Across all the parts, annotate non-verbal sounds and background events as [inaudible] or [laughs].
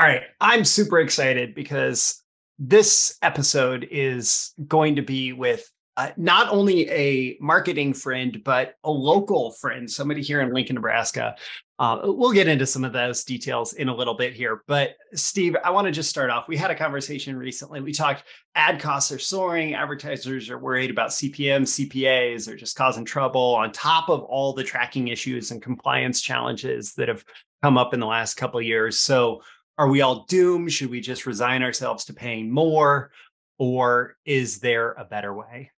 All right. I'm super excited because this episode is going to be with uh, not only a marketing friend, but a local friend, somebody here in Lincoln, Nebraska. Uh, we'll get into some of those details in a little bit here. But Steve, I want to just start off. We had a conversation recently. We talked ad costs are soaring, advertisers are worried about CPM, CPAs are just causing trouble on top of all the tracking issues and compliance challenges that have come up in the last couple of years. So are we all doomed? Should we just resign ourselves to paying more? Or is there a better way?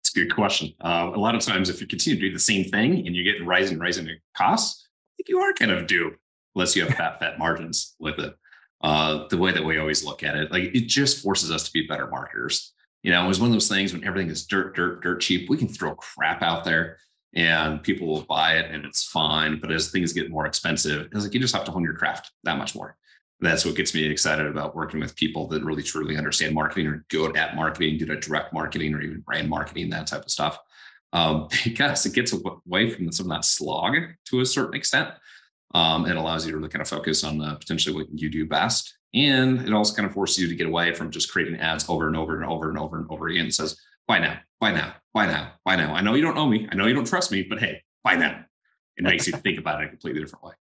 It's a good question. Uh, a lot of times, if you continue to do the same thing and you get rising, rising costs, I think you are kind of due, unless you have fat, fat margins with it. Uh, the way that we always look at it, like it just forces us to be better marketers. You know, it was one of those things when everything is dirt, dirt, dirt cheap. We can throw crap out there and people will buy it and it's fine. But as things get more expensive, it's like you just have to hone your craft that much more that's what gets me excited about working with people that really truly understand marketing or good at marketing, do direct marketing or even brand marketing, that type of stuff. Um, [laughs] because it gets away from some of that slog to a certain extent. Um, it allows you to really kind of focus on uh, potentially what you do best. And it also kind of forces you to get away from just creating ads over and over and over and over and over again. It says, buy now, buy now, buy now, buy now. I know you don't know me. I know you don't trust me, but hey, buy now. It makes you think about it a completely different way.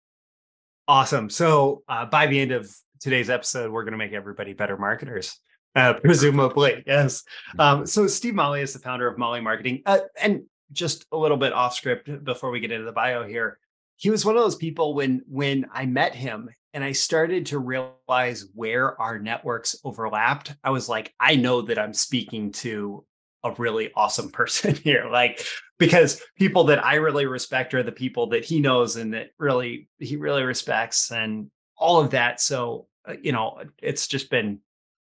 Awesome. So uh, by the end of today's episode, we're going to make everybody better marketers. Uh, [laughs] presumably, yes. Mm-hmm. Um, so Steve Maly is the founder of Maly Marketing, uh, and just a little bit off script before we get into the bio here. He was one of those people when when I met him and I started to realize where our networks overlapped. I was like, I know that I'm speaking to a really awesome [laughs] person here. Like, because people that I really respect are the people that he knows and that really he really respects and all of that. So, uh, you know, it's just been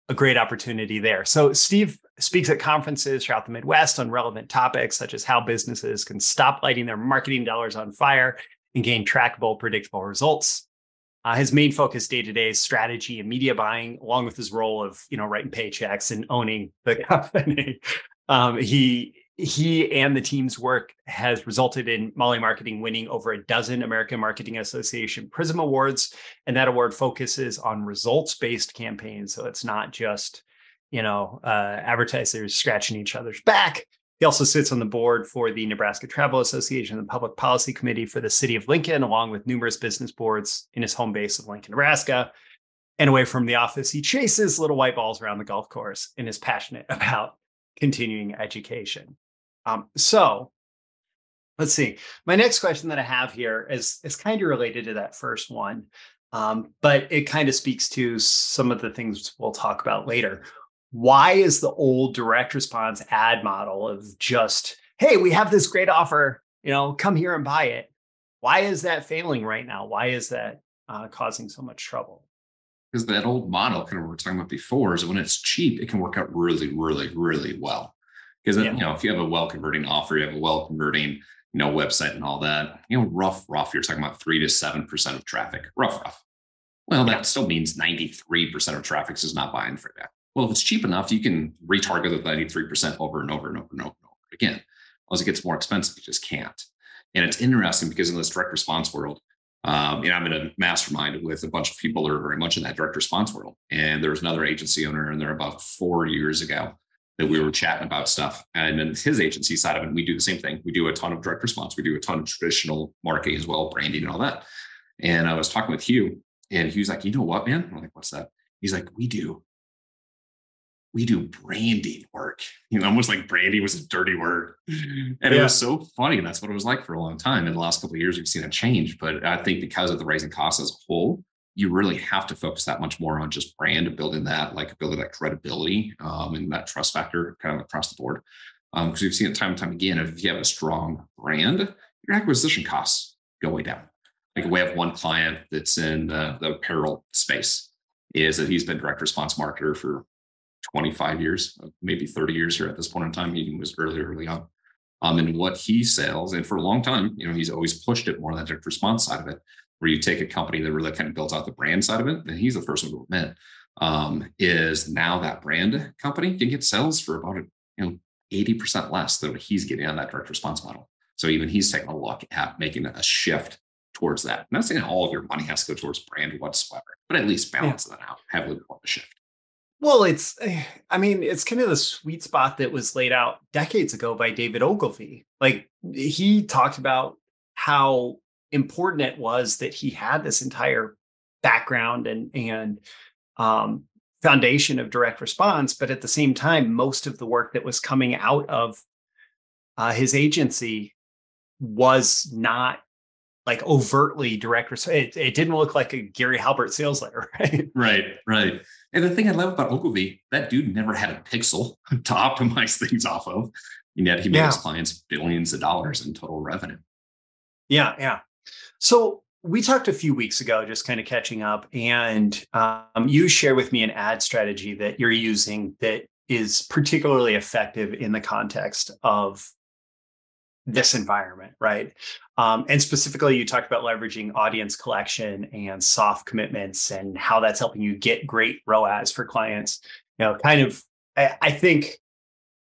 a great opportunity there. So, Steve speaks at conferences throughout the Midwest on relevant topics such as how businesses can stop lighting their marketing dollars on fire and gain trackable, predictable results. Uh, his main focus day to day is strategy and media buying, along with his role of you know writing paychecks and owning the [laughs] company. Um, he he and the team's work has resulted in Maly Marketing winning over a dozen American Marketing Association Prism Awards, and that award focuses on results-based campaigns. So it's not just you know uh, advertisers scratching each other's back. He also sits on the board for the Nebraska Travel Association the Public Policy Committee for the City of Lincoln, along with numerous business boards in his home base of Lincoln, Nebraska. And away from the office, he chases little white balls around the golf course and is passionate [laughs] about continuing education. Um, so let's see. My next question that I have here is is kind of related to that first one, um, but it kind of speaks to some of the things we'll talk about later. Why is the old direct response ad model of just hey, we have this great offer, you know, come here and buy it? Why is that failing right now? Why is that uh, causing so much trouble? Because that old model kind of we were talking about before is when it's cheap, it can work out really, really, really well. Because yeah. you know, if you have a well converting offer, you have a well converting, you know, website and all that, you know, rough, rough, you're talking about three to seven percent of traffic, rough, rough. Well, that still means 93% of traffic is not buying for that. Well, if it's cheap enough, you can retarget the 93% over and over and over and over and over again. As it gets more expensive, you just can't. And it's interesting because in this direct response world, um, you know, I'm in a mastermind with a bunch of people that are very much in that direct response world. And there was another agency owner in there about four years ago that we were chatting about stuff. And then his agency side of it, we do the same thing. We do a ton of direct response. We do a ton of traditional marketing as well, branding and all that. And I was talking with Hugh, and he was like, "You know what, man?" I'm like, "What's that?" He's like, "We do we do branding work. You know, almost like branding was a dirty word. And yeah. it was so funny. And that's what it was like for a long time. In the last couple of years, we've seen a change. But I think because of the rising costs as a whole, you really have to focus that much more on just brand and building that, like building that credibility um, and that trust factor kind of across the board. Because um, we've seen it time and time again. If you have a strong brand, your acquisition costs go way down. Like we have one client that's in the, the apparel space, is that he's been direct response marketer for 25 years, maybe 30 years here at this point in time. He was early, early on. Um, and what he sells, and for a long time, you know, he's always pushed it more on that direct response side of it, where you take a company that really kind of builds out the brand side of it, and he's the first one to admit, um, is now that brand company can get sales for about you know 80% less than what he's getting on that direct response model. So even he's taking a look at making a shift towards that. I'm not saying all of your money has to go towards brand whatsoever, but at least balance yeah. that out, have a little more of a shift. Well, it's, eh, I mean, it's kind of the sweet spot that was laid out decades ago by David Ogilvy. Like he talked about how important it was that he had this entire background and, and, um, foundation of direct response. But at the same time, most of the work that was coming out of uh, his agency was not like overtly direct response. It, it, didn't look like a Gary Halbert sales letter, [laughs] right? Right, right. And the thing I love about Ogilvy, that dude never had a pixel [laughs] to optimize things off of. And yet he made yeah. his clients billions of dollars in total revenue. Yeah, yeah. So we talked a few weeks ago, just kind of catching up, and um, you share with me an ad strategy that you're using that is particularly effective in the context of this environment, right? Um, and specifically, you talked about leveraging audience collection and soft commitments and how that's helping you get great ROAS for clients. You know, kind of, I, I think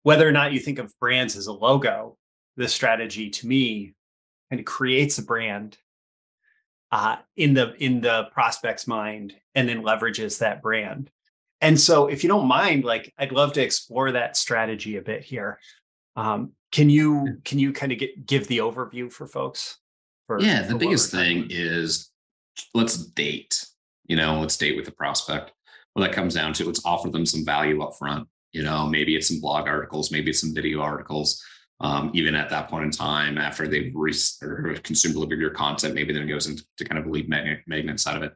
whether or not you think of brands as a logo, this strategy to me of creates a brand uh, in the in the prospect's mind and then leverages that brand. And so, if you don't mind, like I'd love to explore that strategy a bit here. Um, can you can you kind of get give the overview for folks? For, yeah, the biggest thing is let's date. You know, let's date with the prospect. Well, that comes down to let's offer them some value up front. You know, maybe it's some blog articles, maybe it's some video articles. Um, even at that point in time, after they've re- consumed a little bit of your content, maybe then it goes into kind of lead magnet, magnet side of it.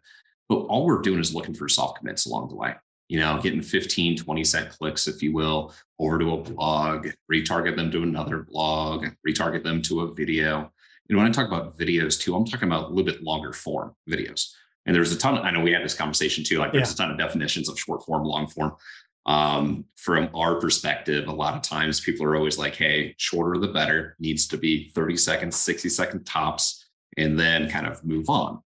But all we're doing is looking for soft commits along the way you know, getting 15, 20 cent clicks, if you will, over to a blog, retarget them to another blog, retarget them to a video. Know, when I talk about videos too, I'm talking about a little bit longer form videos. And there's a ton, of, I know we had this conversation too, like there's yeah. a ton of definitions of short form, long form. Um, from our perspective, a lot of times people are always like, hey, shorter the better, needs to be 30 seconds, 60 second tops, and then kind of move on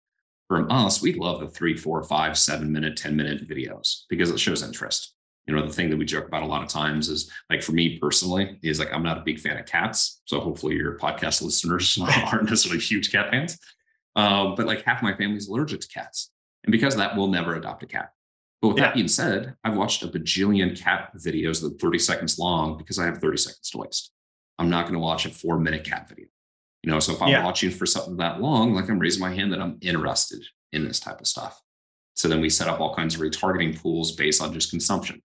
from us, we love the three, four, five, seven minute, 10 minute videos because it shows interest. You know, the thing that we joke about a lot of times is like for me personally, is like I'm not a big fan of cats. So hopefully your podcast listeners [laughs] aren't necessarily huge cat fans. Um, but like half my family's allergic to cats. And because of that, we'll never adopt a cat. But with yeah. that being said, I've watched a bajillion cat videos that are 30 seconds long because I have 30 seconds to waste. I'm not going to watch a four minute cat video. You know, so if I'm yeah. watching for something that long, like I'm raising my hand that I'm interested in this type of stuff. So then we set up all kinds of retargeting pools based on just consumption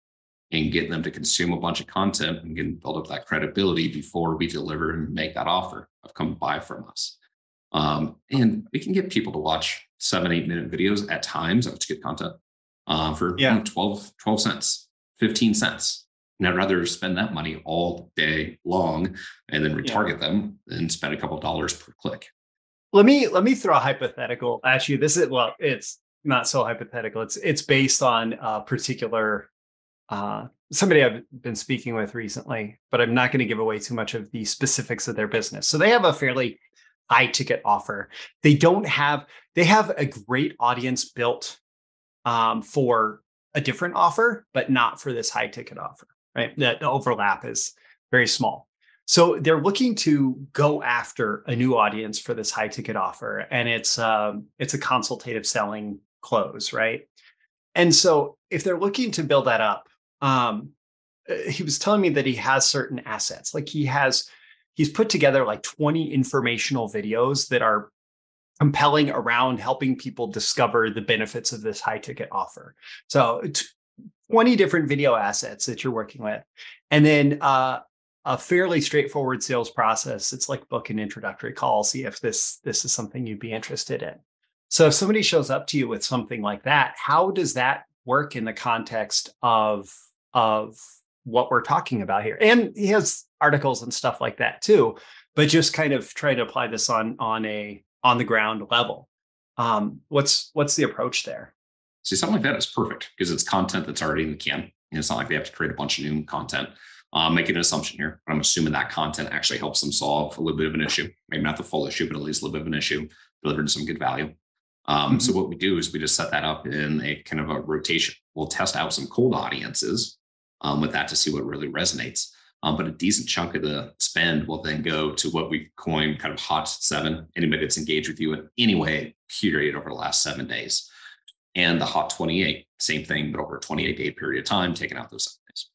and get them to consume a bunch of content and get build up that credibility before we deliver and make that offer of come buy from us. Um, and we can get people to watch seven, eight minute videos at times. That's good content uh, for yeah. you know, 12, 12 cents, 15 cents. And I'd rather spend that money all day long and then retarget yeah. them and spend a couple dollars per click. Let me let me throw a hypothetical at you. This is well, it's not so hypothetical. It's it's based on a particular uh, somebody I've been speaking with recently, but I'm not going to give away too much of the specifics of their business. So they have a fairly high ticket offer. They don't have they have a great audience built um, for a different offer, but not for this high ticket offer right? That the overlap is very small. So they're looking to go after a new audience for this high ticket offer, and it's um, it's a consultative selling close, right? And so if they're looking to build that up, um, uh, he was telling me that he has certain assets, like he has he's put together like 20 informational videos that are compelling around helping people discover the benefits of this high ticket offer. So 20 different video assets that you're working with. And then uh, a fairly straightforward sales process. It's like book an introductory call, see if this this is something you'd be interested in. So if somebody shows up to you with something like that, how does that work in the context of of what we're talking about here? And he has articles and stuff like that too, but just kind of trying to apply this on on a on the ground level. Um, what's what's the approach there? See, something like that is perfect because it's content that's already in the can. And it's not like they have to create a bunch of new content. Um, making an assumption here, but I'm assuming that content actually helps them solve a little bit of an issue. Maybe not the full issue, but at least a little bit of an issue, delivering some good value. Um, mm-hmm. So what we do is we just set that up in a kind of a rotation. We'll test out some cold audiences um, with that to see what really resonates. Um, but a decent chunk of the spend will then go to what we coin kind of hot seven. Anybody that's engaged with you in any way, period, over the last seven days. And the hot 28, same thing, but over a 28 day period of time, taking out those Sundays.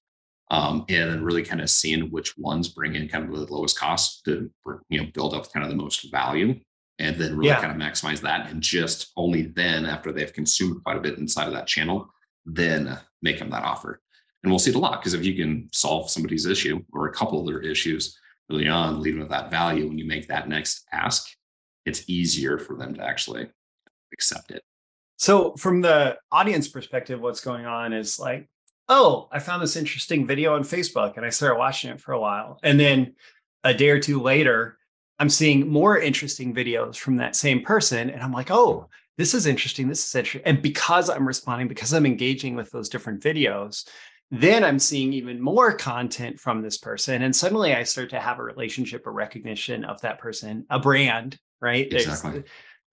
Um, and then really kind of seeing which ones bring in kind of the lowest cost to you know build up kind of the most value and then really yeah. kind of maximize that and just only then after they've consumed quite a bit inside of that channel then make them that offer and we'll see it a lot because if you can solve somebody's issue or a couple of their issues early on leading with that value when you make that next ask it's easier for them to actually accept it so from the audience perspective what's going on is like oh i found this interesting video on facebook and i started watching it for a while and then a day or two later I'm seeing more interesting videos from that same person. And I'm like, oh, this is interesting. This is interesting. And because I'm responding, because I'm engaging with those different videos, then I'm seeing even more content from this person. And suddenly I start to have a relationship, a recognition of that person, a brand, right? Exactly.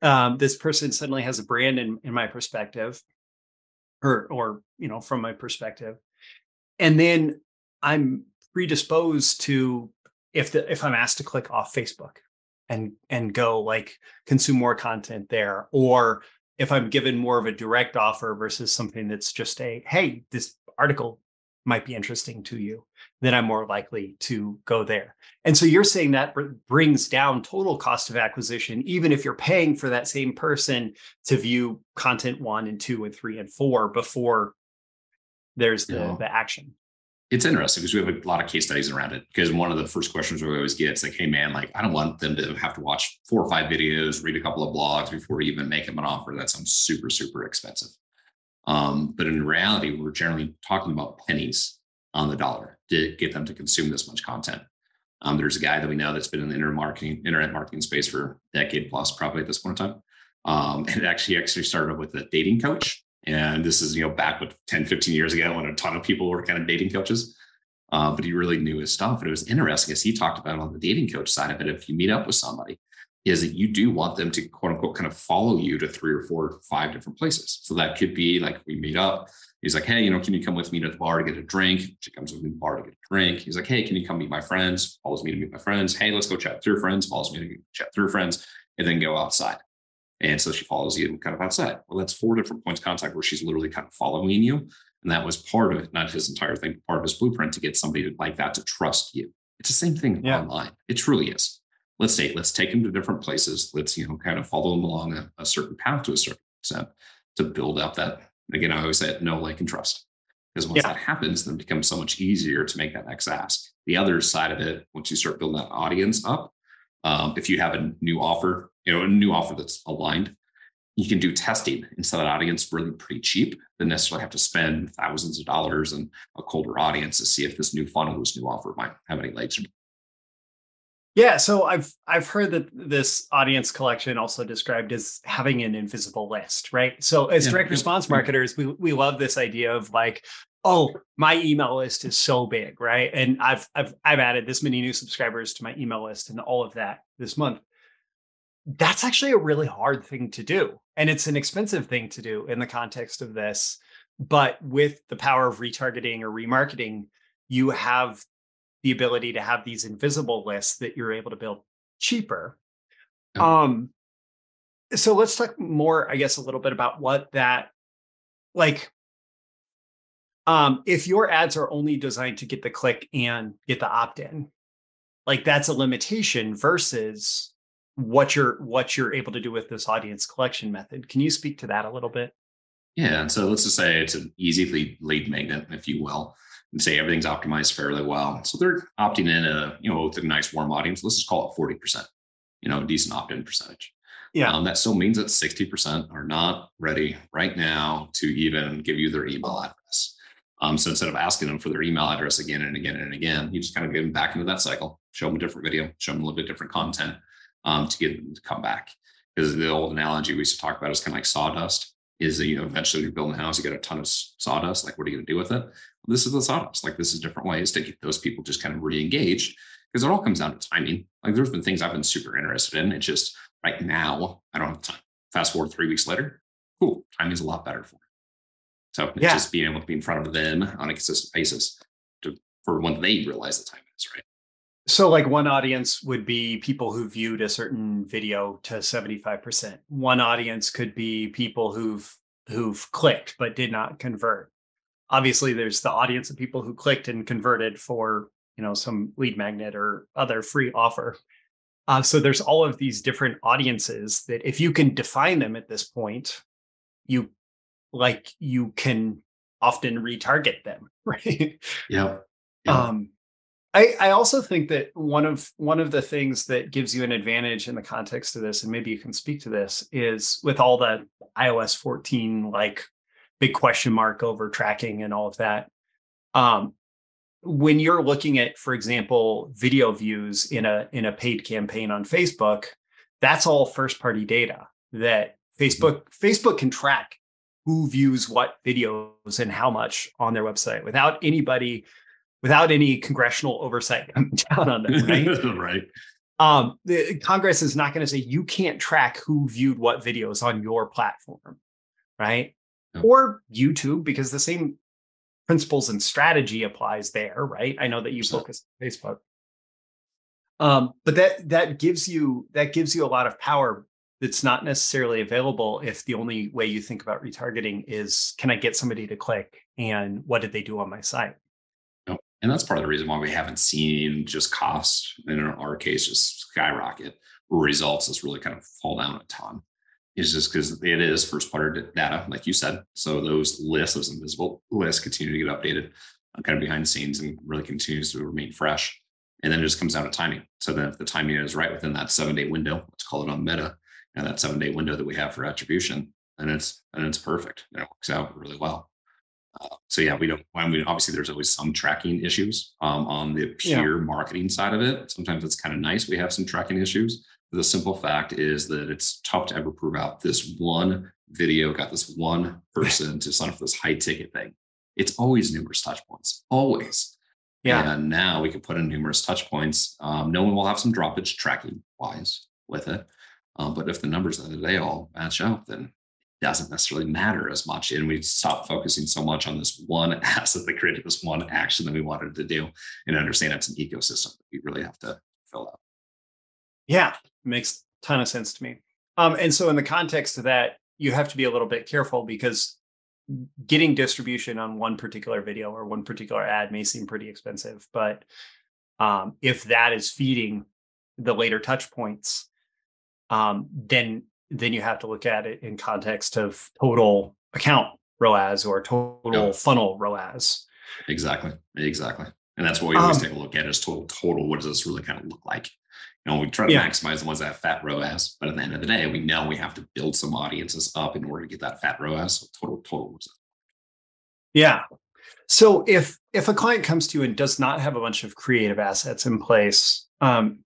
Um, this person suddenly has a brand in, in my perspective, or, or, you know, from my perspective. And then I'm predisposed to if the if I'm asked to click off Facebook and and go like consume more content there, or if I'm given more of a direct offer versus something that's just a hey, this article might be interesting to you, then I'm more likely to go there. And so you're saying that brings down total cost of acquisition, even if you're paying for that same person to view content one and two and three and four before there's the, yeah. the action it's interesting because we have a lot of case studies around it. Because one of the first questions we always get is like, "Hey, man, like I don't want them to have to watch four or five videos, read a couple of blogs before we even make them an offer. That sounds super, super expensive." Um, but in reality, we're generally talking about pennies on the dollar to get them to consume this much content. Um, there's a guy that we know that's been in the internet marketing, internet marketing space for a decade plus, probably at this point in time. Um, [laughs] and actually, actually started with a dating coach and this is, you know, back with 10, 15 years ago when a ton of people were kind of dating coaches. Uh, but he really knew his stuff. And it was interesting as he talked about on the dating coach side of it. If you meet up with somebody, is that you do want them to quote unquote kind of follow you to three or four, or five different places. So that could be like we meet up. He's like, hey, you know, can you come with me to the bar to get a drink? She comes with me to the bar to get a drink. He's like, hey, can you come meet my friends? Follows me to meet my friends. Hey, let's go chat through friends. Follows me to chat through friends, and then go outside. And so she follows you kind of outside. Well, that's four different points of contact where she's literally kind of following you. And that was part of it, not his entire thing, part of his blueprint to get somebody like that to trust you. It's the same thing yeah. online. It truly is. Let's say, let's take them to different places. Let's, you know, kind of follow them along a, a certain path to a certain extent to build up that. Again, I always say no like and trust. Because once yeah. that happens, then it becomes so much easier to make that next ask. The other side of it, once you start building that audience up, um, if you have a new offer you know, a new offer that's aligned, you can do testing inside that audience really pretty cheap than necessarily have to spend thousands of dollars in a colder audience to see if this new funnel, this new offer might have any legs. Yeah, so I've I've heard that this audience collection also described as having an invisible list, right? So as yeah. direct response mm. marketers, we we love this idea of like, oh, my email list is so big, right? And I've I've I've added this many new subscribers to my email list and all of that this month that's actually a really hard thing to do. And it's an expensive thing to do in the context of this. But with the power of retargeting or remarketing, you have the ability to have these invisible lists that you're able to build cheaper. Um, so let's talk more, I guess, a little bit about what that like. Um, if your ads are only designed to get the click and get the opt-in, like that's a limitation versus what you're what you're able to do with this audience collection method. Can you speak to that a little bit? Yeah, and so let's just say it's an easy lead, lead magnet, if you will, and say everything's optimized fairly well. So they're opting in a you know with a nice warm audience. Let's just call it forty percent. You know, decent opt-in percentage. Yeah, um, that still means that sixty percent are not ready right now to even give you their email address. Um, so instead of asking them for their email address again and again and again, you just kind of get them back into that cycle, show them a different video, show them a little bit different content, um, to get them to come back. Because the old analogy we used to talk about is kind of like sawdust. Is that you know eventually you're building a house, you get a ton of sawdust. Like, what are you going to do with it? Well, this is the sawdust. Like, this is different ways to get those people just kind of re-engaged. Because it all comes down to timing. Like, there's been things I've been super interested in. It's just right now I don't have time. Fast forward three weeks later, cool. Timing's a lot better for me. So it's yeah. just being able to be in front of them on a consistent basis to, for when they realize the time is right. So, like one audience would be people who viewed a certain video to 75%. One audience could be people who've who've clicked but did not convert. Obviously, there's the audience of people who clicked and converted for you know some lead magnet or other free offer. Uh, so there's all of these different audiences that if you can define them at this point, you like you can often retarget them, [laughs] right? Yeah. yeah. Um, I, I also think that one of one of the things that gives you an advantage in the context of this, and maybe you can speak to this, is with all the iOS 14 like big question mark over tracking and all of that. Um, when you're looking at, for example, video views in a in a paid campaign on Facebook, that's all first party data that mm-hmm. Facebook mm-hmm. Facebook can track who views what videos and how much on their website without anybody without any congressional oversight [laughs] coming down on them, right? [laughs] right. Um, the Congress is not going to say you can't track who viewed what videos on your platform, right? No. Or YouTube, because the same principles and strategy applies there, right? I know that you focus on Facebook. Um, but that that gives you that gives you a lot of power that's not necessarily available if the only way you think about retargeting is can I get somebody to click and what did they do on my site? And that's part of the reason why we haven't seen just cost in our case just skyrocket results just really kind of fall down a ton. Is just because it is first party data, like you said. So those lists, those invisible lists continue to get updated uh, kind of behind the scenes and really continues to remain fresh. And then it just comes down to timing. So then if the timing is right within that seven day window, let's call it on meta, and that seven day window that we have for attribution, and it's and it's perfect. And it works out really well. Uh, so yeah, we don't. I mean, obviously, there's always some tracking issues um, on the pure yeah. marketing side of it. Sometimes it's kind of nice. We have some tracking issues. The simple fact is that it's tough to ever prove out this one video got this one person to sign up for this high ticket thing. It's always numerous touch points, always. Yeah. And now we can put in numerous touch points. Um, no one will have some droppage tracking wise with it. Um, but if the numbers of the day all match up, then doesn't necessarily matter as much. And we stop focusing so much on this one [laughs] asset that created this one action that we wanted to do and understand it's an ecosystem that we really have to fill out. Yeah, makes a ton of sense to me. Um, and so in the context of that, you have to be a little bit careful because getting distribution on one particular video or one particular ad may seem pretty expensive. But um, if that is feeding the later touch points, um, then then you have to look at it in context of total account ROAS or total funnel ROAS. Exactly. Exactly. And that's what we always um, take a look at is total total. What does this really kind of look like? You know, we try to yeah. maximize the ones that have fat ROAS, but at the end of the day, we know we have to build some audiences up in order to get that fat ROAS. So total total. Yeah. So if if a client comes to you and does not have a bunch of creative assets in place, um,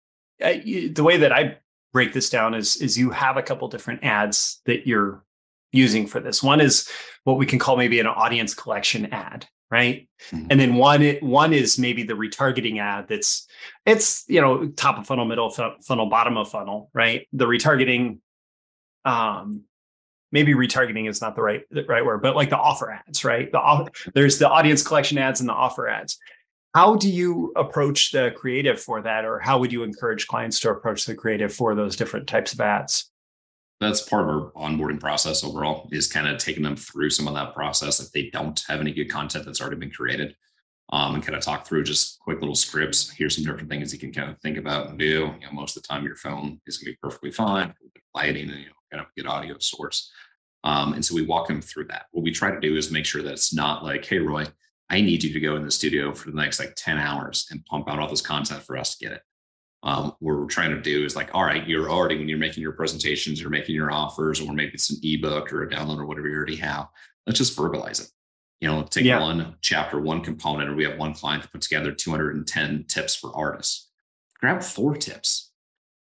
I, the way that I break this down is is you have a couple different ads that you're using for this. One is what we can call maybe an audience collection ad, right? Mm-hmm. And then one one is maybe the retargeting ad that's it's you know top of funnel, middle funnel, bottom of funnel, right? The retargeting um maybe retargeting is not the right the right word, but like the offer ads, right? The there's the audience collection ads and the offer ads. How do you approach the creative for that, or how would you encourage clients to approach the creative for those different types of ads? That's part of our onboarding process overall, is kind of taking them through some of that process if they don't have any good content that's already been created. Um, and kind of talk through just quick little scripts. Here's some different things you can kind of think about and do. You know, most of the time your phone is going to be perfectly fine, lighting and you know, kind of good audio source. Um, and so we walk them through that. What we try to do is make sure that it's not like, hey, Roy, I need you to go in the studio for the next like 10 hours and pump out all this content for us to get it. Um, what we're trying to do is like, all right, you're already, when you're making your presentations, you're making your offers, or maybe it's an ebook or a download or whatever you already have. Let's just verbalize it. You know, take yeah. one chapter, one component, or we have one client that put together 210 tips for artists. Grab four tips.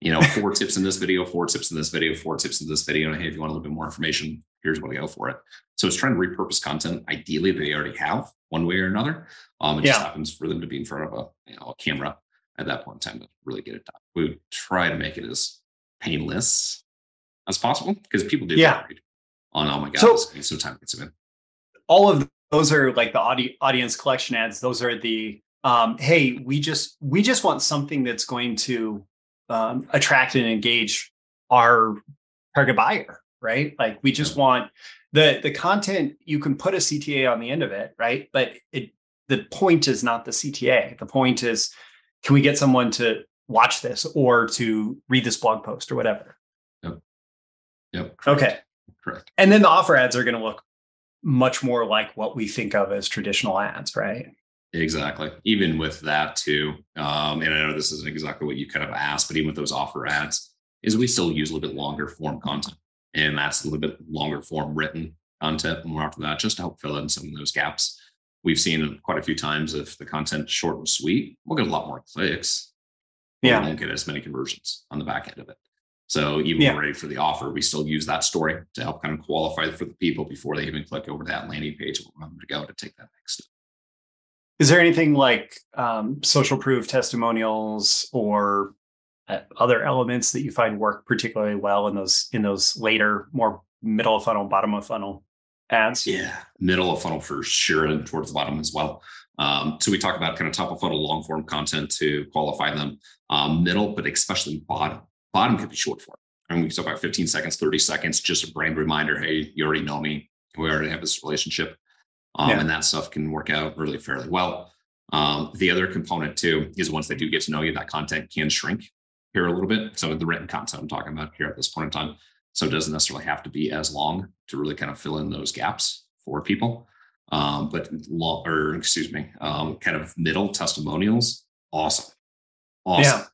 You know, four tips in this video, four tips in this video, four tips in this video. And hey, if you want a little bit more information, here's what I go for it. So it's trying to repurpose content ideally that they already have one way or another. Um, it yeah. just happens for them to be in front of a, you know, a camera at that point in time to really get it done. We would try to make it as painless as possible because people do yeah. on, oh my God, so, it's so time consuming. All of those are like the audi- audience collection ads. Those are the, um, hey, we just, we just want something that's going to um, attract and engage our target buyer, right? Like we just want the the content you can put a CTA on the end of it, right? But it the point is not the CTA. The point is, can we get someone to watch this or to read this blog post or whatever? Yep. Yep. Correct. Okay. Correct. And then the offer ads are going to look much more like what we think of as traditional ads, right? Exactly. Even with that too, um, and I know this isn't exactly what you kind of asked, but even with those offer ads, is we still use a little bit longer form content, and that's a little bit longer form written content more after that, just to help fill in some of those gaps. We've seen quite a few times if the content short and sweet, we'll get a lot more clicks. Yeah, we won't get as many conversions on the back end of it. So even yeah. ready for the offer, we still use that story to help kind of qualify for the people before they even click over to that landing page where we want them to go to take that next step. Is there anything like um, social proof testimonials or uh, other elements that you find work particularly well in those in those later, more middle of funnel, bottom of funnel ads? Yeah, middle of funnel for sure, and towards the bottom as well. Um, so we talk about kind of top of funnel, long form content to qualify them. Um, middle, but especially bottom. Bottom could be short form. And we talk about 15 seconds, 30 seconds, just a brand reminder. Hey, you already know me. We already have this relationship. Um, yeah. And that stuff can work out really fairly well. Um, the other component too is once they do get to know you, that content can shrink here a little bit. So the written content I'm talking about here at this point in time. So it doesn't necessarily have to be as long to really kind of fill in those gaps for people. Um, but long, or excuse me, um, kind of middle testimonials, awesome, awesome. Yeah.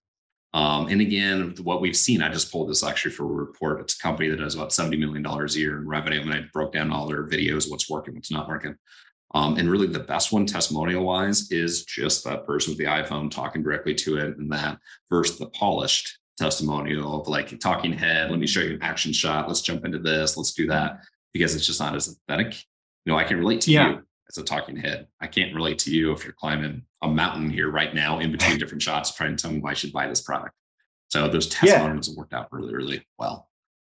Um, and again, what we've seen, I just pulled this actually for a report. It's a company that does about $70 million a year in revenue. And I broke down all their videos, what's working, what's not working. Um, and really, the best one testimonial wise is just that person with the iPhone talking directly to it, and that versus the polished testimonial of like talking head. Let me show you an action shot. Let's jump into this. Let's do that because it's just not as authentic. You know, I can relate to yeah. you as a talking head. I can't relate to you if you're climbing a mountain here right now in between different shots, trying to tell me why I should buy this product. So those testimonials yeah. have worked out really, really well.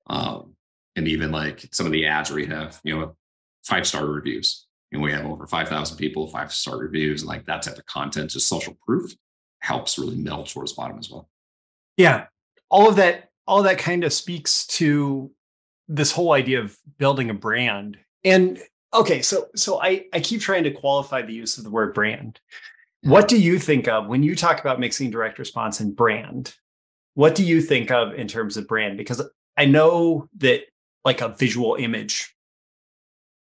Um, and even like some of the ads where you have, you know, five star reviews. And we have over 5,000 people, five star reviews, and like that type of content, just social proof helps really meld towards bottom as well. Yeah. All of that, all of that kind of speaks to this whole idea of building a brand. And okay, so so I, I keep trying to qualify the use of the word brand. Hmm. What do you think of when you talk about mixing direct response and brand? What do you think of in terms of brand? Because I know that like a visual image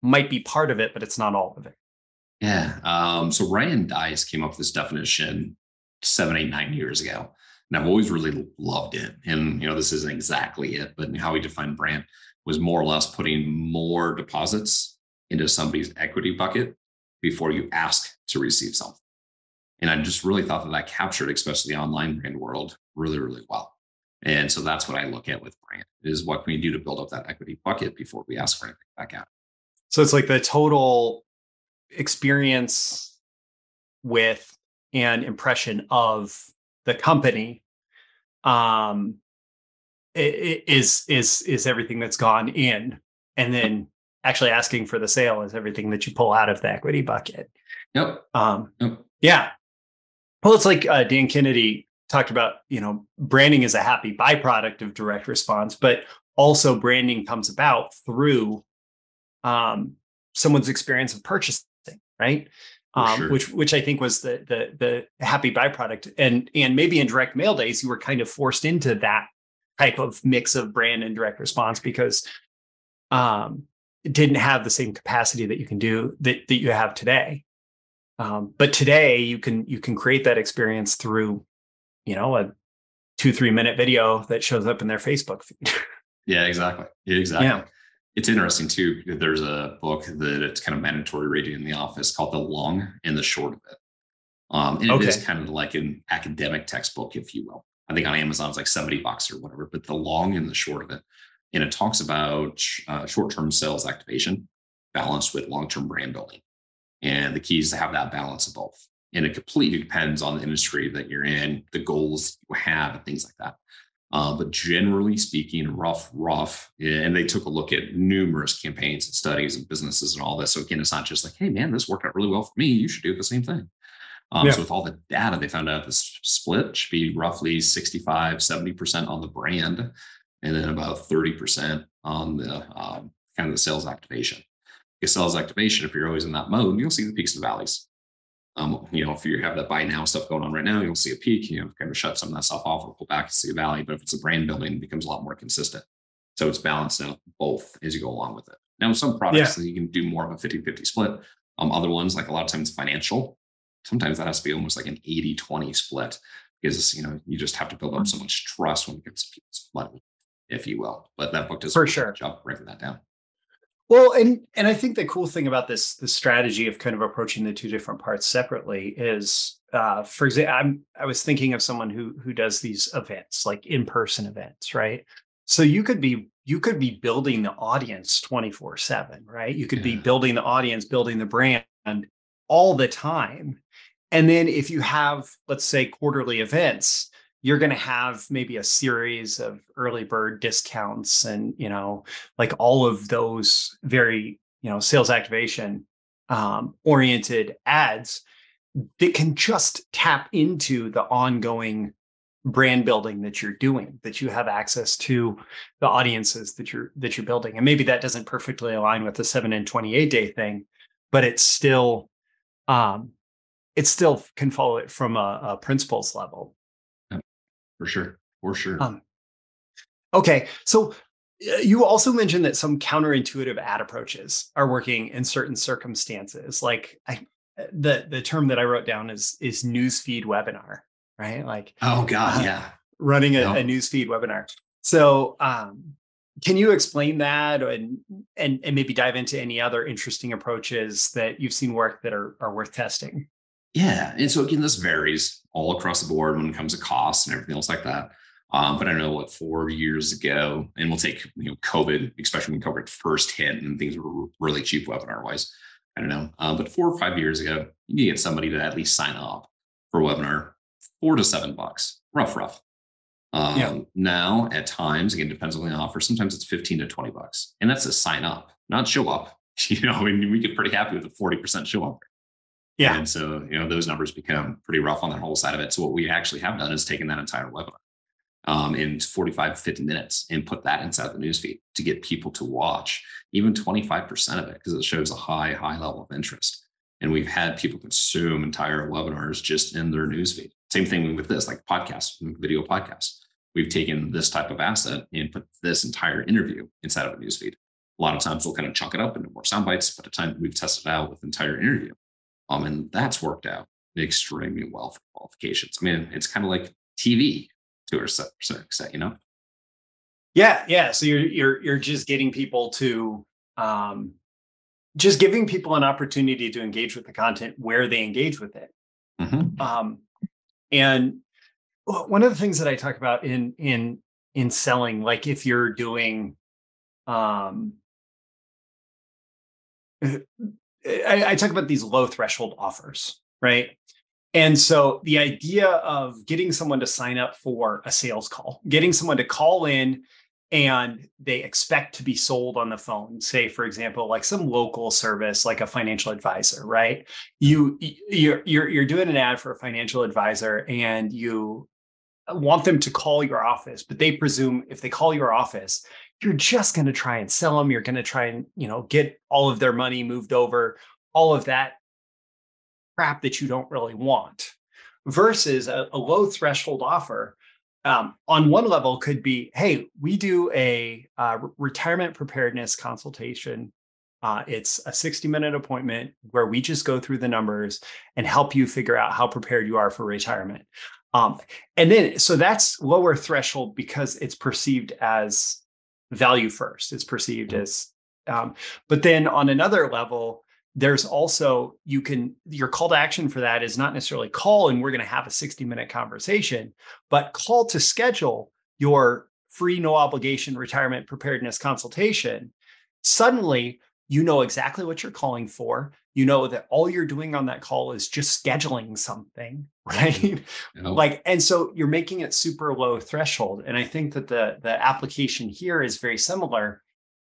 might be part of it, but it's not all of it. Yeah. Um, so Ryan Deiss came up with this definition seven, eight, nine years ago. And I've always really loved it. And, you know, this isn't exactly it, but how he defined brand was more or less putting more deposits into somebody's equity bucket before you ask to receive something. And I just really thought that that captured, especially the online brand world, really, really well. And so that's what I look at with brand is what can we do to build up that equity bucket before we ask for anything back out. So it's like the total experience with and impression of the company um is is is everything that's gone in and then actually asking for the sale is everything that you pull out of the equity bucket. Yep. Um, yep. Yeah. Well, it's like uh, Dan Kennedy talked about, you know, branding is a happy byproduct of direct response, but also branding comes about through um, someone's experience of purchasing, right? Um, sure. Which, which I think was the the the happy byproduct, and and maybe in direct mail days you were kind of forced into that type of mix of brand and direct response because um, it didn't have the same capacity that you can do that that you have today. Um, but today you can you can create that experience through, you know, a two three minute video that shows up in their Facebook feed. [laughs] yeah, exactly. Exactly. Yeah. It's interesting too. There's a book that it's kind of mandatory reading in the office called The Long and the Short of It. Um, and okay. it is kind of like an academic textbook, if you will. I think on Amazon it's like 70 bucks or whatever, but the long and the short of it. And it talks about uh, short term sales activation balanced with long term brand building. And the key is to have that balance of both. And it completely depends on the industry that you're in, the goals you have, and things like that. Uh, but generally speaking, rough, rough. And they took a look at numerous campaigns and studies and businesses and all this. So again, it's not just like, hey, man, this worked out really well for me. You should do the same thing. Um, yeah. So with all the data, they found out this split should be roughly 65, 70% on the brand, and then about 30% on the um, kind of the sales activation. Because sales activation, if you're always in that mode, you'll see the peaks and valleys. Um, you know, if you have that buy now stuff going on right now, you'll see a peak, you know, kind of shut some of that stuff off or pull back and see a valley. But if it's a brand building, it becomes a lot more consistent. So it's balanced out both as you go along with it. Now, some products yeah. you can do more of a 50 50 split. Um, other ones, like a lot of times financial, sometimes that has to be almost like an 80 20 split because, you know, you just have to build up so much trust when it comes to people's money, if you will. But that book does for sure job breaking that down. Well, and and I think the cool thing about this this strategy of kind of approaching the two different parts separately is, uh, for example, I'm I was thinking of someone who who does these events like in person events, right? So you could be you could be building the audience 24 7 right you could yeah. be building the audience building the brand all the time and then if you have let's say quarterly events you're going to have maybe a series of early bird discounts and you know like all of those very you know sales activation um, oriented ads that can just tap into the ongoing brand building that you're doing that you have access to the audiences that you're that you're building. And maybe that doesn't perfectly align with the 7 and 28 day thing but it's still um it still can follow it from a, a principles level for sure for sure um, okay so you also mentioned that some counterintuitive ad approaches are working in certain circumstances like I, the the term that i wrote down is is newsfeed webinar right? Like, oh god, uh, yeah, running a, a newsfeed webinar. So, um, can you explain that and, and and maybe dive into any other interesting approaches that you've seen work that are are worth testing? Yeah, and so again, this varies all across the board when it comes to costs and everything else like that. Um, but I know what four years ago, and we'll take you know COVID, especially when COVID first hit and things were really cheap webinar wise. I don't know, um, but four or five years ago, you get somebody to at least sign up for a webinar four to seven bucks, rough, rough. Um, yeah. Now, at times, again, depends on the offer. Sometimes it's 15 to 20 bucks. And that's a sign up, not show up. [laughs] You know, I mean, we get pretty happy with a 40% show up. Yeah. And so, you know, those numbers become pretty rough on that whole side of it. So, what we actually have done is taken that entire webinar um, in 45, 50 minutes and put that inside the newsfeed to get people to watch even 25% of it because it shows a high, high level of interest. And we've had people consume entire webinars just in their newsfeed. Same thing with this, like podcasts, video podcasts. We've taken this type of asset and put this entire interview inside of a newsfeed. A lot of times we'll kind of chunk it up into more sound bites, but at the time we've tested out with entire interview. Um, and that's worked out extremely well for qualifications. I mean, it's kind of like TV to a certain extent, you know? Yeah, yeah. So you're you're you're just getting people to um just giving people an opportunity to engage with the content where they engage with it. Mm-hmm. Um, and one of the things that I talk about in in in selling, like if you're doing, um, I, I talk about these low threshold offers, right? And so the idea of getting someone to sign up for a sales call, getting someone to call in and they expect to be sold on the phone say for example like some local service like a financial advisor right you you're you're, you're doing an ad for a financial advisor and you uh, want them to call your office but they presume if they call your office you're just going to try and sell them you're going to try and you know get all of their money moved over all of that crap that you don't really want versus a, a low threshold offer um, on one level could be hey we do a uh, retirement preparedness consultation uh, it's a 60 minute appointment where we just go through the numbers and help you figure out how prepared you are for retirement. Um, and then so that's lower threshold because it's perceived as value first it's perceived mm-hmm. as um, but then on another level there's also you can your call to action for that is not necessarily call and we're going to have a 60 minute conversation but call to schedule your free no obligation retirement preparedness consultation suddenly you know exactly what you're calling for you know that all you're doing on that call is just scheduling something [laughs] right you know. like and so you're making it super low threshold and i think that the the application here is very similar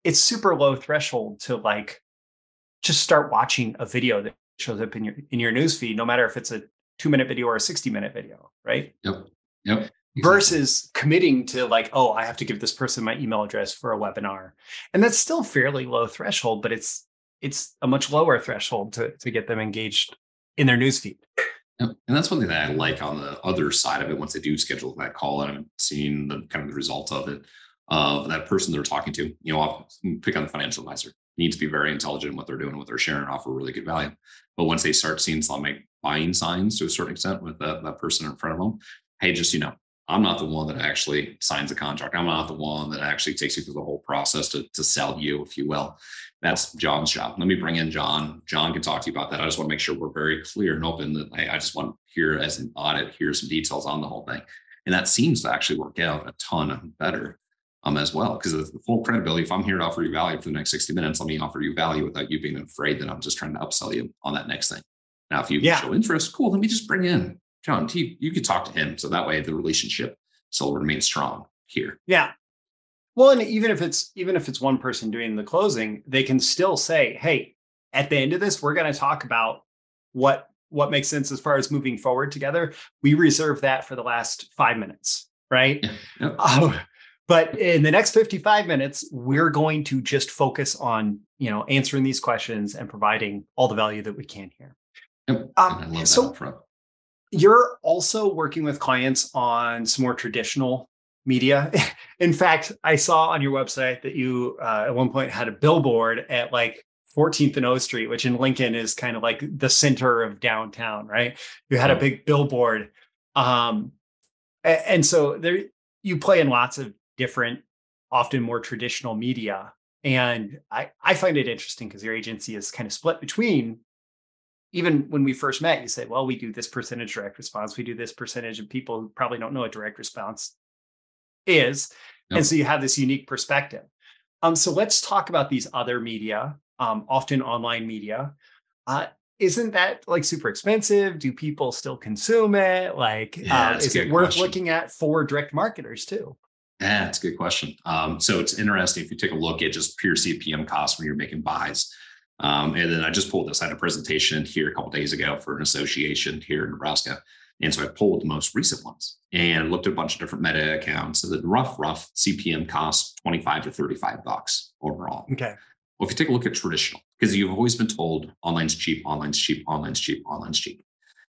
it's super low threshold to like just start watching a video that shows up in your in your newsfeed, no matter if it's a two minute video or a 60 minute video, right? Yep. Yep. Versus committing to like, oh, I have to give this person my email address for a webinar. And that's still fairly low threshold, but it's it's a much lower threshold to to get them engaged in their newsfeed. And that's one thing that I like on the other side of it. Once they do schedule that call, and I'm seeing the kind of the result of it, of that person they're talking to. You know, I'll pick on the financial advisor. Need to be very intelligent in what they're doing, what they're sharing, offer really good value. But once they start seeing some like buying signs to a certain extent with that, that person in front of them, hey, just you know, I'm not the one that actually signs the contract. I'm not the one that actually takes you through the whole process to, to sell you, if you will. That's John's job. Let me bring in John. John can talk to you about that. I just want to make sure we're very clear and open that I, I just want to hear as an audit, hear some details on the whole thing. And that seems to actually work out a ton better um, as well. Because the full credibility, if I'm here to offer you value for the next 60 minutes, let me offer you value without you being afraid that I'm just trying to upsell you on that next thing. Now, if you yeah. show interest, cool, let me just bring in John. He, you could talk to him. So that way the relationship still remains strong here. Yeah. Well, and even if it's even if it's one person doing the closing, they can still say, "Hey, at the end of this, we're going to talk about what what makes sense as far as moving forward together. We reserve that for the last five minutes, right? Yep. [laughs] Uh, but in the next 55 minutes we're going to just focus on you know answering these questions and providing all the value that we can here yep. um, so you're also working with clients on some more traditional media [laughs] in fact i saw on your website that you uh, at one point had a billboard at like 14th and O Street, which in Lincoln is kind of like the center of downtown, right? You had a big billboard. Um, and so there you play in lots of different, often more traditional media. And I, I find it interesting because your agency is kind of split between even when we first met, you said, well, we do this percentage direct response, we do this percentage, and people who probably don't know what direct response is. Yep. And so you have this unique perspective. Um, so let's talk about these other media, um, often online media. Uh, isn't that like super expensive? Do people still consume it? Like, yeah, uh, is it worth question. looking at for direct marketers too? Yeah, that's a good question. Um, so it's interesting if you take a look at just pure CPM costs when you're making buys. Um, and then I just pulled this. I had a presentation here a couple days ago for an association here in Nebraska. And so I pulled the most recent ones and looked at a bunch of different meta accounts. So the rough, rough CPM costs 25 to 35 bucks overall. Okay. Well, if you take a look at traditional, because you've always been told online's cheap, online's cheap, online's cheap, online's cheap.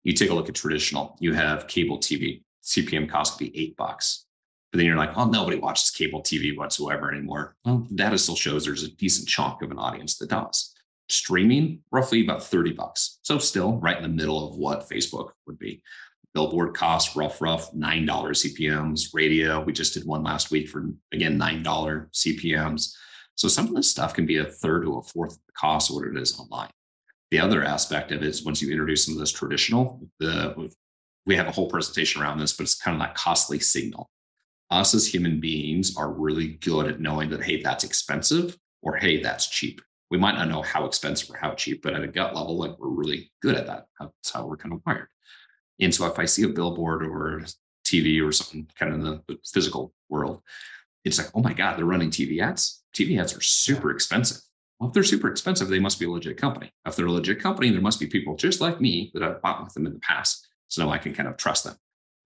You take a look at traditional, you have cable TV, CPM cost could be eight bucks. But then you're like, oh, nobody watches cable TV whatsoever anymore. Well, data still shows there's a decent chunk of an audience that does. Streaming, roughly about 30 bucks. So still right in the middle of what Facebook would be. Billboard costs rough, rough, $9 CPMs. Radio, we just did one last week for, again, $9 CPMs. So some of this stuff can be a third to a fourth of the cost of what it is online. The other aspect of it is once you introduce some of this traditional, the we have a whole presentation around this, but it's kind of that costly signal us as human beings are really good at knowing that, hey, that's expensive or hey, that's cheap. We might not know how expensive or how cheap, but at a gut level, like we're really good at that. That's how we're kind of wired. And so if I see a billboard or TV or something kind of in the physical world, it's like, oh my God, they're running TV ads. TV ads are super expensive. Well, if they're super expensive, they must be a legit company. If they're a legit company, there must be people just like me that I've bought with them in the past. So now I can kind of trust them.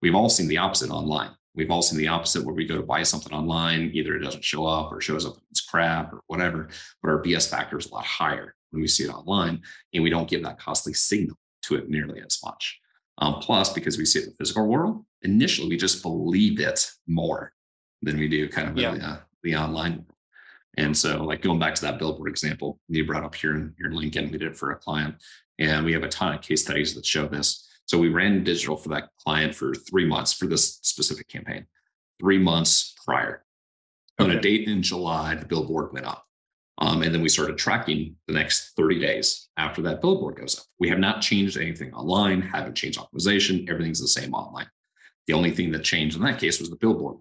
We've all seen the opposite online. We've all seen the opposite where we go to buy something online, either it doesn't show up or shows up and it's crap or whatever, but our BS factor is a lot higher when we see it online and we don't give that costly signal to it nearly as much. Um, plus, because we see it in the physical world, initially we just believe it more than we do kind of yeah. the, uh, the online world. And so, like going back to that billboard example you brought up here in, here in Lincoln, we did it for a client, and we have a ton of case studies that show this. So we ran digital for that client for three months for this specific campaign, three months prior. Okay. On a date in July, the billboard went up. Um, and then we started tracking the next 30 days after that billboard goes up. We have not changed anything online, haven't changed optimization. Everything's the same online. The only thing that changed in that case was the billboard.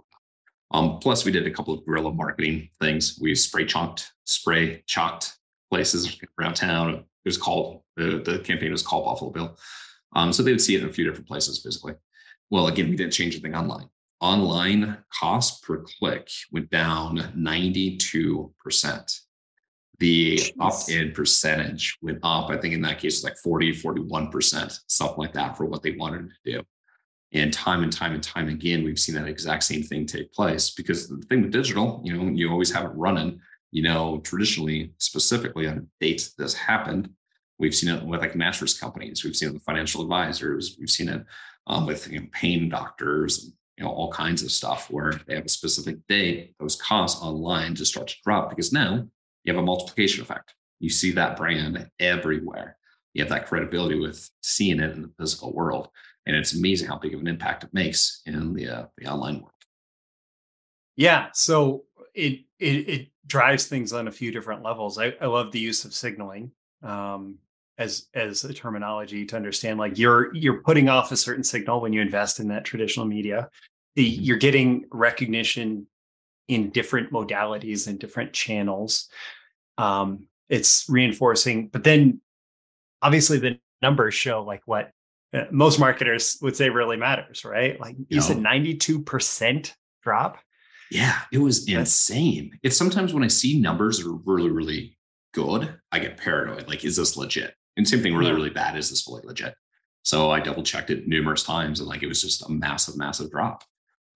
Um, plus, we did a couple of guerrilla marketing things. We spray chalked, spray chalked places around town. It was called the, the campaign was called Buffalo Bill. Um, so they would see it in a few different places physically. Well, again, we didn't change anything online. Online cost per click went down 92%. The opt in percentage went up, I think in that case, like 40, 41%, something like that for what they wanted to do. And time and time and time again, we've seen that exact same thing take place because the thing with digital, you know, you always have it running. You know, traditionally, specifically on a date this happened, we've seen it with like mattress companies, we've seen it with financial advisors, we've seen it um, with you know, pain doctors, and you know all kinds of stuff where they have a specific date. Those costs online just start to drop because now you have a multiplication effect. You see that brand everywhere. You have that credibility with seeing it in the physical world, and it's amazing how big of an impact it makes in the uh, the online world. Yeah, so it, it it drives things on a few different levels. I, I love the use of signaling um, as as a terminology to understand. Like you're you're putting off a certain signal when you invest in that traditional media. The, mm-hmm. you're getting recognition in different modalities and different channels. Um, it's reinforcing, but then obviously the numbers show like what uh, most marketers would say really matters, right? Like you, you said, 92% drop. Yeah, it was insane. It's sometimes when I see numbers that are really, really good, I get paranoid. Like, is this legit? And same thing, really, really bad. Is this fully legit? So I double checked it numerous times and like it was just a massive, massive drop.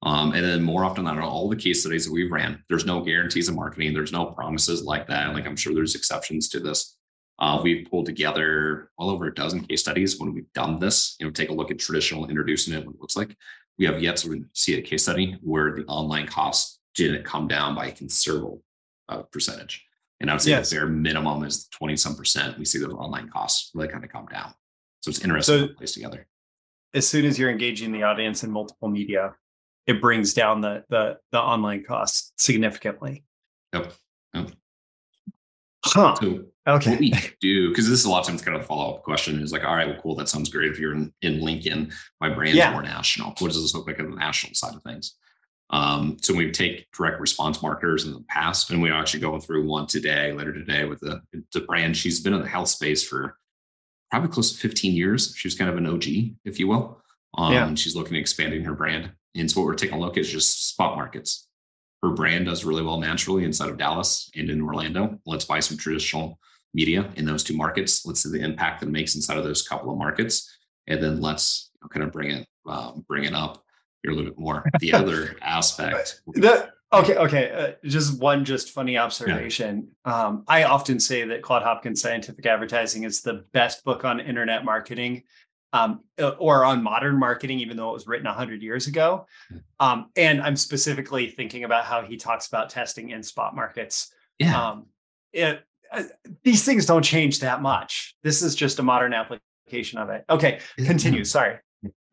Um, and then more often than not, all the case studies that we ran, there's no guarantees of marketing. There's no promises like that. Like I'm sure there's exceptions to this. Uh, we've pulled together well over a dozen case studies when we've done this. You know, take a look at traditional introducing it, what it looks like. We have yet to see a case study where the online cost didn't come down by a considerable uh, percentage. And I would say yes. the bare minimum is 20 some percent. We see those online costs really kind of come down. So it's interesting so, to place together. As soon as you're engaging the audience in multiple media, it brings down the the the online costs significantly. Yep. yep. Huh. So okay. what we [laughs] do, because this is a lot of times kind of follow-up question is like, all right, well, cool, that sounds great. If you're in, in Lincoln, my brand's yeah. more national. What does this look like on the national side of things? Um, so we take direct response marketers in the past, and we're actually going through one today, later today, with the, the brand. She's been in the health space for probably close to 15 years. She's kind of an OG, if you will. Um, yeah. She's looking at expanding her brand. And so what we're taking a look at is just spot markets. Her brand does really well naturally inside of Dallas and in Orlando. Let's buy some traditional media in those two markets. Let's see the impact that it makes inside of those couple of markets, and then let's you know, kind of bring it um, bring it up a little bit more. The [laughs] other aspect. The, okay, okay. Uh, just one just funny observation. Yeah. Um, I often say that Claude Hopkins Scientific Advertising is the best book on internet marketing um, uh, or on modern marketing, even though it was written 100 years ago. Hmm. Um, and I'm specifically thinking about how he talks about testing in spot markets. Yeah. Um, it, uh, these things don't change that much. This is just a modern application of it. Okay, continue. Sorry.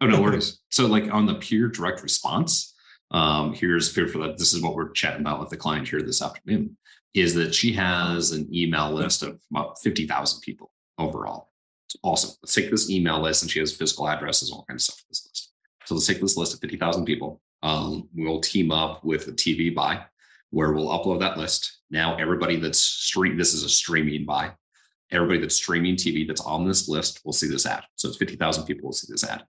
Oh, no worries. so, like on the pure direct response, um, here's fear for that. This is what we're chatting about with the client here this afternoon. Is that she has an email list of about 50,000 people overall It's awesome. Let's take this email list, and she has physical addresses, all kinds of stuff. On this list. So let's take this list of 50,000 people. Um, we'll team up with a TV buy where we'll upload that list. Now, everybody that's stream, this is a streaming buy. Everybody that's streaming TV that's on this list will see this ad. So it's 50,000 people will see this ad.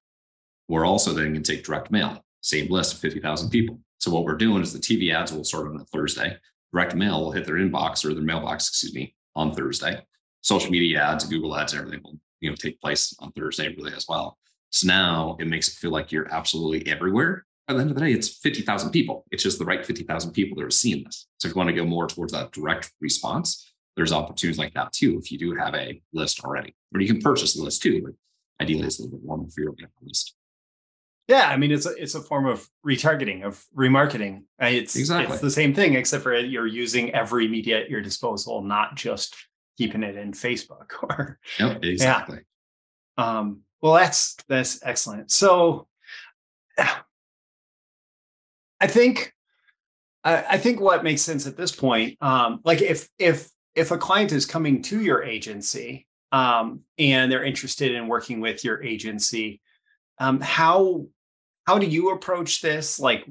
We're also then going to take direct mail, same list of 50,000 people. So what we're doing is the TV ads will start on a Thursday. Direct mail will hit their inbox or their mailbox, excuse me, on Thursday. Social media ads, Google ads, everything will you know take place on Thursday really as well. So now it makes it feel like you're absolutely everywhere. At the end of the day, it's 50,000 people. It's just the right 50,000 people that are seeing this. So if you want to go more towards that direct response, there's opportunities like that too. If you do have a list already, or you can purchase the list too, but ideally it's a little bit more for your list. Yeah, I mean it's a it's a form of retargeting of remarketing. It's exactly it's the same thing, except for you're using every media at your disposal, not just keeping it in Facebook [laughs] or yep, exactly. Yeah. Um, well, that's that's excellent. So I think I, I think what makes sense at this point, um, like if if if a client is coming to your agency um, and they're interested in working with your agency, um, how how do you approach this? Like,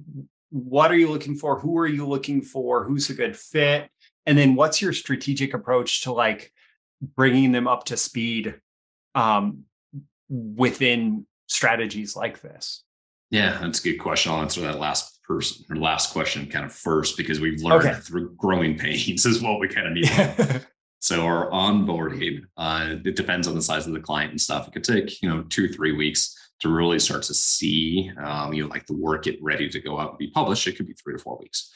what are you looking for? Who are you looking for? Who's a good fit? and then what's your strategic approach to like bringing them up to speed um, within strategies like this yeah that's a good question i'll answer that last person or last question kind of first because we've learned okay. through growing pains [laughs] is what we kind of need [laughs] so our onboarding uh, it depends on the size of the client and stuff it could take you know two three weeks to really start to see, um, you know, like the work get ready to go out and be published, it could be three to four weeks.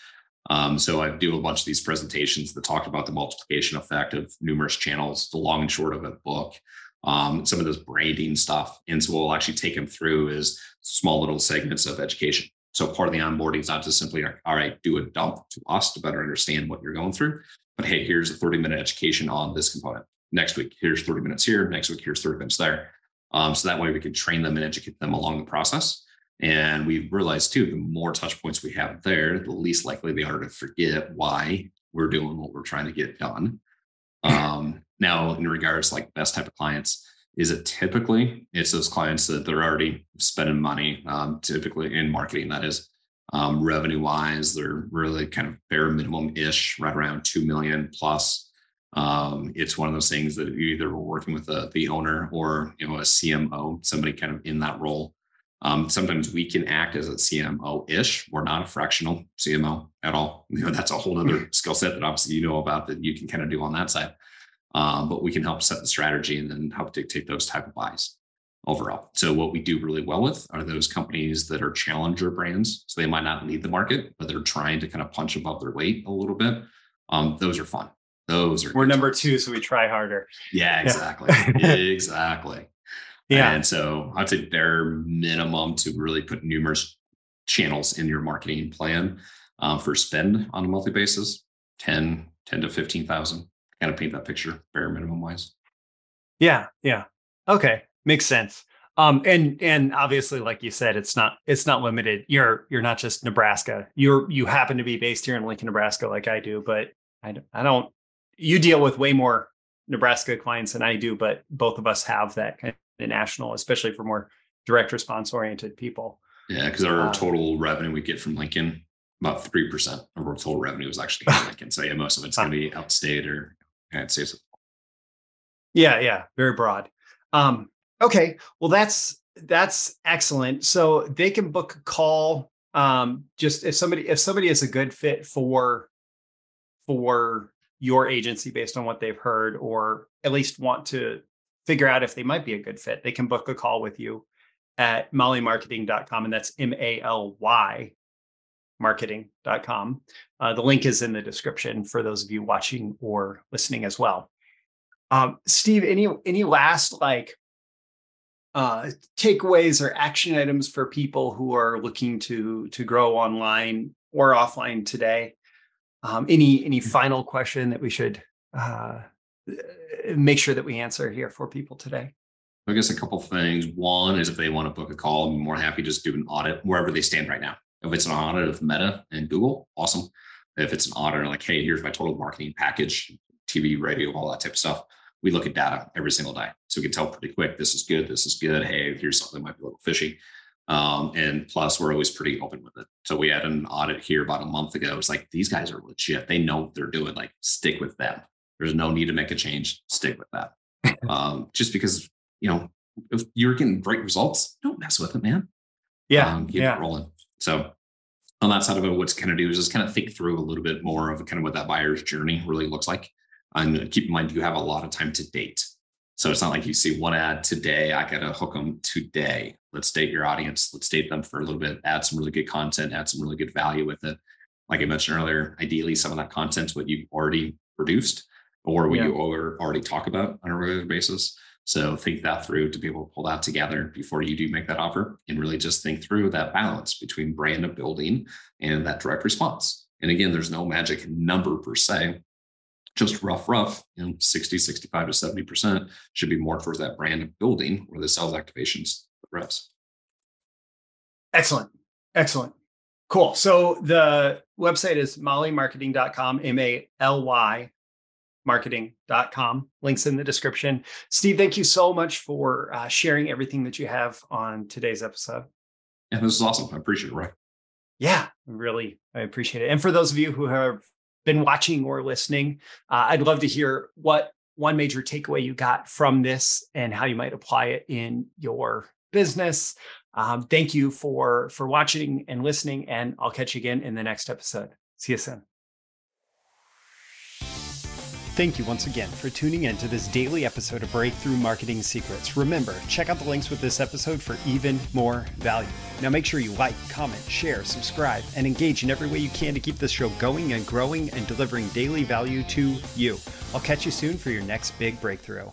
Um, so I do a bunch of these presentations that talk about the multiplication effect of numerous channels, the long and short of a book, um, some of this branding stuff. And so we'll actually take them through as small little segments of education. So part of the onboarding is not just simply all right, do a dump to us to better understand what you're going through, but hey, here's a 30 minute education on this component. Next week, here's 30 minutes here. Next week, here's 30 minutes there. Um, so that way we can train them and educate them along the process. And we've realized too, the more touch points we have there, the least likely they are to forget why we're doing what we're trying to get done. [laughs] Um, now, in regards like best type of clients, is it typically it's those clients that they're already spending money, um, typically in marketing. That is, um, revenue wise, they're really kind of bare minimum ish, right around two million plus. Um, it's one of those things that you either we're working with the, the owner or you know a CMO, somebody kind of in that role. Um, sometimes we can act as a CMO-ish. We're not a fractional CMO at all. [laughs] You know, that's a whole other [laughs] skill set that obviously you know about that you can kind of do on that side. Um, but we can help set the strategy and then help dictate those type of buys overall. So what we do really well with are those companies that are challenger brands. So they might not lead the market, but they're trying to kind of punch above their weight a little bit. Um, those are fun. Those are we're number two, so we try harder. Yeah, exactly. Yeah. exactly. [laughs] Yeah. And so I'd say bare minimum to really put numerous channels in your marketing plan um, for spend on a monthly basis, 10, 10 to 15,000, kind of paint that picture bare minimum wise. Yeah. Yeah. Okay. Makes sense. Um, and and obviously, like you said, it's not it's not limited. You're you're not just Nebraska. You're you happen to be based here in Lincoln, Nebraska, like I do, but I I don't. You deal with way more Nebraska clients than I do, but both of us have that kind of national, especially for more direct response oriented people. Yeah, because our uh, total revenue we get from Lincoln, about three percent of our total revenue is actually in [laughs] Lincoln. So yeah, most of it's going to be outstate or United States. Yeah, yeah, very broad. Um, okay, well that's that's excellent. So they can book a call. Um, just if somebody if somebody is a good fit for for your agency based on what they've heard, or at least want to figure out if they might be a good fit, they can book a call with you at malymarketing.com. And that's M A L Y marketing.com. Uh, the link is in the description for those of you watching or listening as well. Um, Steve, any any last like uh, takeaways or action items for people who are looking to to grow online or offline today? Um, any any final question that we should uh, make sure that we answer here for people today? I guess a couple things. One is if they want to book a call, I'm more happy to just do an audit wherever they stand right now. If it's an audit of Meta and Google, awesome. If it's an audit like, hey, here's my total marketing package, TV, radio, all that type of stuff. We look at data every single day. So we can tell pretty quick, this is good, this is good. Hey, here's something that might be a little fishy. Um, and plus, we're always pretty open with it. So we had an audit here about a month ago. It's like these guys are legit. They know what they're doing. Like, stick with them. There's no need to make a change. Stick with that. [laughs] um, just because, you know, if you're getting great results, don't mess with it, man. Yeah. Um, keep yeah. it rolling. So on that side of it, what's kind of do is just kind of think through a little bit more of kind of what that buyer's journey really looks like. And keep in mind, you have a lot of time to date. So it's not like you see one ad today, I got to hook them today. Let's date your audience. Let's date them for a little bit, add some really good content, add some really good value with it. Like I mentioned earlier, ideally, some of that content's what you've already produced or what yeah. you already talk about on a regular basis. So think that through to be able to pull that together before you do make that offer and really just think through that balance between brand building and that direct response. And again, there's no magic number per se, just rough, rough, you know, 60, 65 to 70% should be more towards that brand building or the sales activations, reps. Excellent. Excellent. Cool. So the website is malymarketing.com, M A L Y marketing.com. Links in the description. Steve, thank you so much for uh, sharing everything that you have on today's episode. Yeah, this is awesome. I appreciate it, Right? Yeah, really, I appreciate it. And for those of you who have been watching or listening, uh, I'd love to hear what one major takeaway you got from this and how you might apply it in your business. Um, thank you for for watching and listening, and I'll catch you again in the next episode. See you soon. Thank you once again for tuning in to this daily episode of Breakthrough Marketing Secrets. Remember, check out the links with this episode for even more value. Now, make sure you like, comment, share, subscribe, and engage in every way you can to keep this show going and growing and delivering daily value to you. I'll catch you soon for your next big breakthrough.